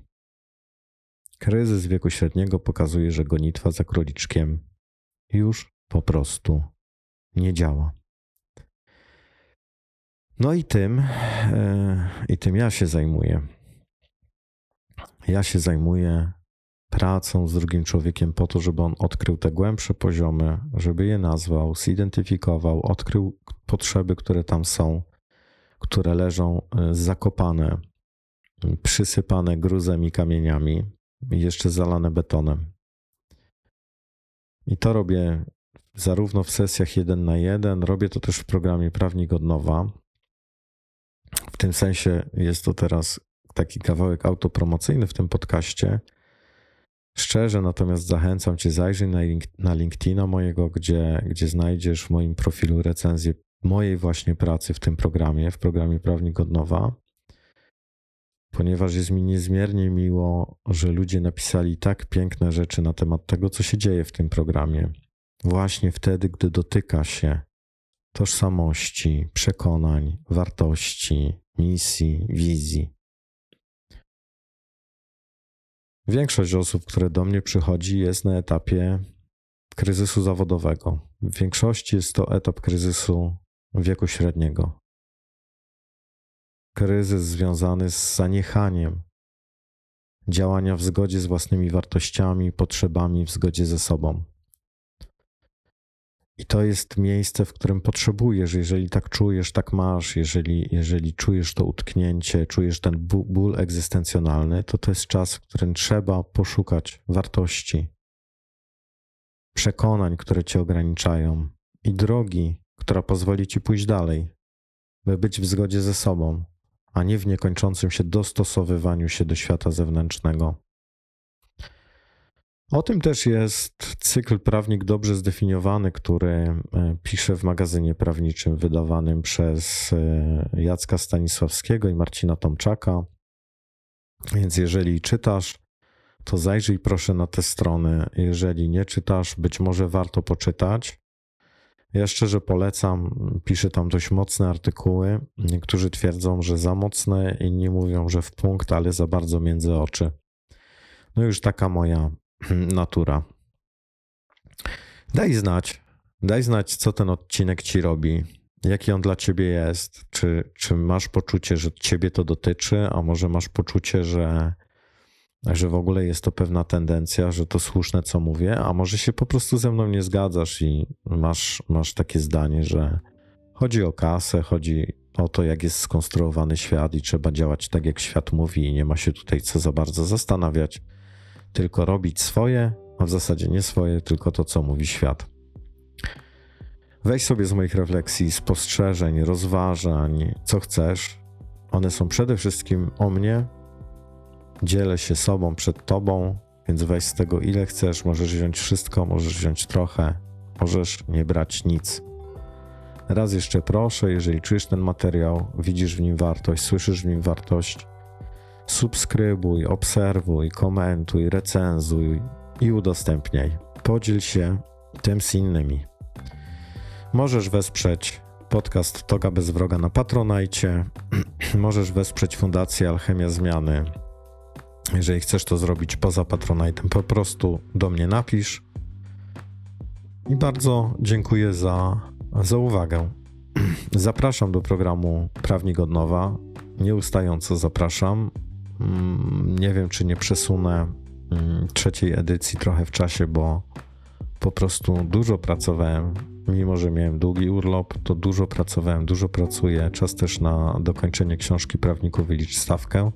Kryzys wieku średniego pokazuje, że gonitwa za króliczkiem już po prostu nie działa. No i tym, e, i tym ja się zajmuję. Ja się zajmuję pracą z drugim człowiekiem po to, żeby on odkrył te głębsze poziomy, żeby je nazwał, zidentyfikował, odkrył potrzeby, które tam są, które leżą e, zakopane, przysypane gruzem i kamieniami, jeszcze zalane betonem. I to robię zarówno w sesjach jeden na jeden, robię to też w programie Prawnik od nowa. W tym sensie jest to teraz taki kawałek autopromocyjny w tym podcaście. Szczerze natomiast zachęcam Cię, zajrzyj na, link, na LinkedIna mojego, gdzie, gdzie znajdziesz w moim profilu recenzję mojej właśnie pracy w tym programie, w programie Prawnik od nowa ponieważ jest mi niezmiernie miło, że ludzie napisali tak piękne rzeczy na temat tego, co się dzieje w tym programie. Właśnie wtedy, gdy dotyka się tożsamości, przekonań, wartości, misji, wizji. Większość osób, które do mnie przychodzi, jest na etapie kryzysu zawodowego. W większości jest to etap kryzysu wieku średniego kryzys związany z zaniechaniem działania w zgodzie z własnymi wartościami, potrzebami, w zgodzie ze sobą. I to jest miejsce, w którym potrzebujesz, jeżeli tak czujesz, tak masz, jeżeli, jeżeli czujesz to utknięcie, czujesz ten ból egzystencjonalny, to to jest czas, w którym trzeba poszukać wartości, przekonań, które cię ograniczają i drogi, która pozwoli ci pójść dalej, by być w zgodzie ze sobą, a nie w niekończącym się dostosowywaniu się do świata zewnętrznego. O tym też jest cykl Prawnik Dobrze Zdefiniowany, który e, pisze w magazynie prawniczym wydawanym przez e, Jacka Stanisławskiego i Marcina Tomczaka. Więc jeżeli czytasz, to zajrzyj proszę na te strony. Jeżeli nie czytasz, być może warto poczytać. Ja szczerze polecam, piszę tam dość mocne artykuły. Niektórzy twierdzą, że za mocne, inni mówią, że w punkt, ale za bardzo między oczy. No już taka moja natura. Daj znać, daj znać, co ten odcinek ci robi, jaki on dla ciebie jest. Czy, czy masz poczucie, że ciebie to dotyczy, a może masz poczucie, że że w ogóle jest to pewna tendencja, że to słuszne, co mówię, a może się po prostu ze mną nie zgadzasz i masz, masz takie zdanie, że chodzi o kasę, chodzi o to, jak jest skonstruowany świat i trzeba działać tak, jak świat mówi, i nie ma się tutaj co za bardzo zastanawiać, tylko robić swoje, a w zasadzie nie swoje, tylko to, co mówi świat. Weź sobie z moich refleksji, spostrzeżeń, rozważań, co chcesz. One są przede wszystkim o mnie, dzielę się sobą przed tobą, więc weź z tego ile chcesz. Możesz wziąć wszystko, możesz wziąć trochę, możesz nie brać nic. Raz jeszcze proszę, jeżeli czujesz ten materiał, widzisz w nim wartość, słyszysz w nim wartość, Subskrybuj, obserwuj, komentuj, recenzuj i udostępniaj. Podziel się tym z innymi. Możesz wesprzeć podcast Toga bez wroga na Patronajcie. Możesz wesprzeć Fundację Alchemia Zmiany. Jeżeli chcesz to zrobić poza Patronajtem, po prostu do mnie napisz. I bardzo dziękuję za, za uwagę. Zapraszam do programu Prawnik od Nowa. Nieustająco zapraszam. Mm, Nie wiem, czy nie przesunę mm, trzeciej edycji trochę w czasie, bo po prostu dużo pracowałem. Mimo, że miałem długi urlop, to dużo pracowałem, dużo pracuję. Czas też na dokończenie książki prawników wylicz stawkę,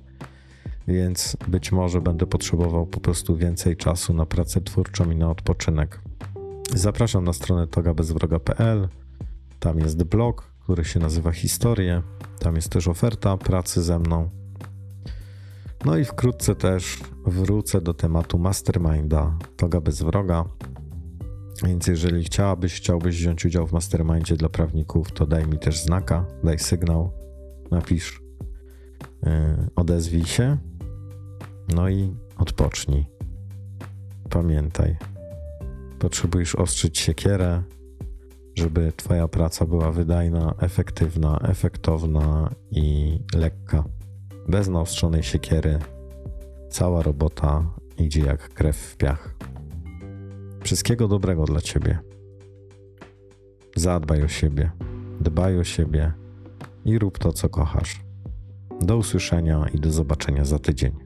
więc być może będę potrzebował po prostu więcej czasu na pracę twórczą i na odpoczynek. Zapraszam na stronę togabezwroga.pl. Tam jest blog, który się nazywa Historie. Tam jest też oferta pracy ze mną. No i wkrótce też wrócę do tematu masterminda Toga bez wroga. Więc jeżeli chciałabyś, chciałbyś wziąć udział w mastermindzie dla prawników, to daj mi też znaka, daj sygnał, napisz, yy, odezwij się, no i odpocznij. Pamiętaj, potrzebujesz ostrzyć siekierę, żeby Twoja praca była wydajna, efektywna, efektowna i lekka. Bez naostrzonej siekiery cała robota idzie jak krew w piach. Wszystkiego dobrego dla Ciebie. Zadbaj o siebie, dbaj o siebie i rób to, co kochasz. Do usłyszenia i do zobaczenia za tydzień.